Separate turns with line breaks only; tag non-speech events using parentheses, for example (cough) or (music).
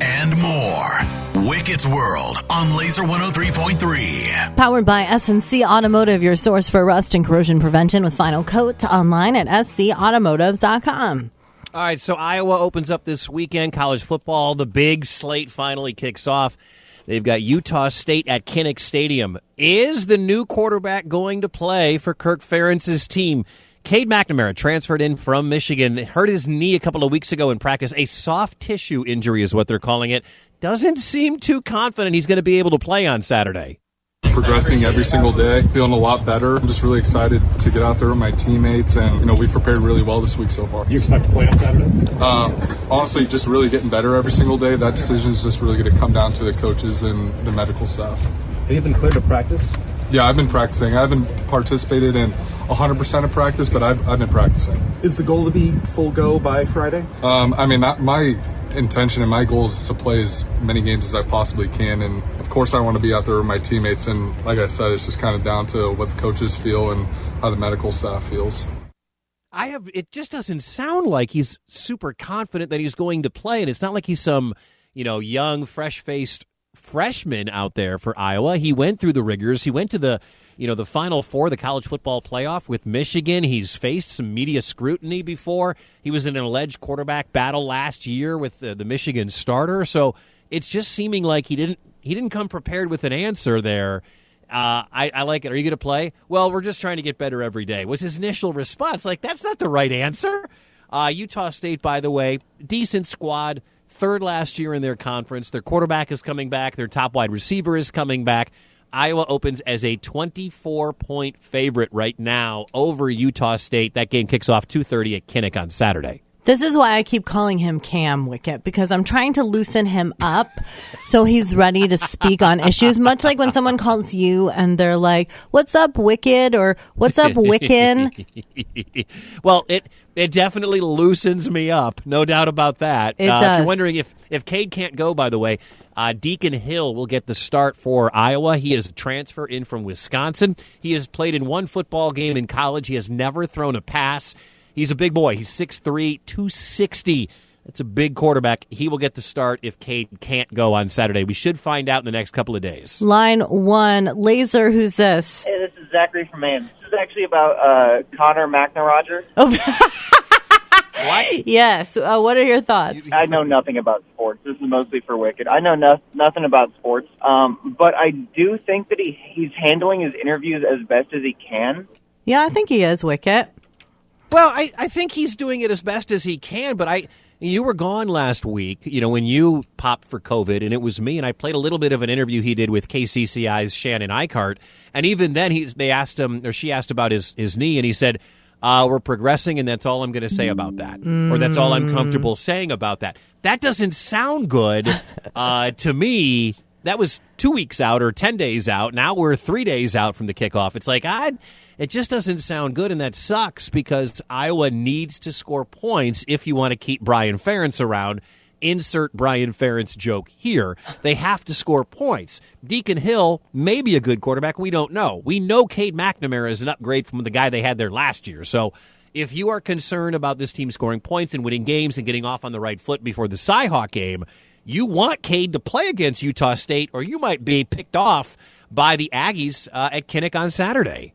and more. Wickett's World on Laser 103.3.
Powered by SNC Automotive, your source for rust and corrosion prevention with final coat online at scautomotive.com.
All right, so Iowa opens up this weekend. College football, the big slate finally kicks off. They've got Utah State at Kinnick Stadium. Is the new quarterback going to play for Kirk Ferentz's team? Cade McNamara transferred in from Michigan, hurt his knee a couple of weeks ago in practice. A soft tissue injury is what they're calling it. Doesn't seem too confident he's going to be able to play on Saturday
progressing every single day, feeling a lot better. I'm just really excited to get out there with my teammates, and you know we prepared really well this week so far.
You expect to play on Saturday?
Um, honestly, just really getting better every single day. That decision is just really going to come down to the coaches and the medical staff.
Have you been cleared to practice?
Yeah, I've been practicing. I haven't participated in 100% of practice, but I've, I've been practicing.
Is the goal to be full go by Friday?
Um, I mean, my intention and my goal is to play as many games as I possibly can. And of course, I want to be out there with my teammates. And like I said, it's just kind of down to what the coaches feel and how the medical staff feels.
I have, it just doesn't sound like he's super confident that he's going to play. And it's not like he's some, you know, young, fresh faced freshman out there for Iowa. He went through the rigors. He went to the you know, the Final Four, the college football playoff with Michigan. He's faced some media scrutiny before. He was in an alleged quarterback battle last year with the, the Michigan starter. So it's just seeming like he didn't he didn't come prepared with an answer there. Uh, I, I, like it. Are you going to play? Well, we're just trying to get better every day. Was his initial response like that's not the right answer? Uh, Utah State, by the way, decent squad, third last year in their conference. Their quarterback is coming back. Their top wide receiver is coming back. Iowa opens as a 24 point favorite right now over Utah State. That game kicks off 2:30 at Kinnick on Saturday.
This is why I keep calling him Cam Wicket because I'm trying to loosen him up so he's ready to speak on issues. Much like when someone calls you and they're like, "What's up, Wicked?" or "What's up, Wiccan?" (laughs)
well, it it definitely loosens me up, no doubt about that.
It uh, does.
If you're wondering if if Cade can't go, by the way, uh, Deacon Hill will get the start for Iowa. He is a transfer in from Wisconsin. He has played in one football game in college. He has never thrown a pass. He's a big boy. He's 6'3, 260. That's a big quarterback. He will get the start if Cade can't go on Saturday. We should find out in the next couple of days.
Line one, Laser, who's this?
Hey, this is Zachary from Maine. This is actually about uh, Connor McNaroger.
Oh. (laughs) What? Yes. Uh, what are your thoughts?
I know nothing about sports. This is mostly for Wicked. I know no, nothing about sports, um, but I do think that he he's handling his interviews as best as he can.
Yeah, I think he is Wicket.
Well, I, I think he's doing it as best as he can, but I you were gone last week, you know, when you popped for COVID, and it was me, and I played a little bit of an interview he did with KCCI's Shannon Eichart, and even then, he they asked him or she asked about his his knee, and he said, uh, we're progressing, and that's all I'm going to say about that, mm. or that's all I'm comfortable saying about that. That doesn't sound good uh, to me. That was two weeks out or ten days out. Now we're three days out from the kickoff. It's like I, it just doesn't sound good, and that sucks because Iowa needs to score points if you want to keep Brian Ferentz around insert Brian Ferentz joke here. They have to score points. Deacon Hill may be a good quarterback. We don't know. We know Cade McNamara is an upgrade from the guy they had there last year. So if you are concerned about this team scoring points and winning games and getting off on the right foot before the Cyhawk game, you want Cade to play against Utah State, or you might be picked off by the Aggies uh, at Kinnick on Saturday.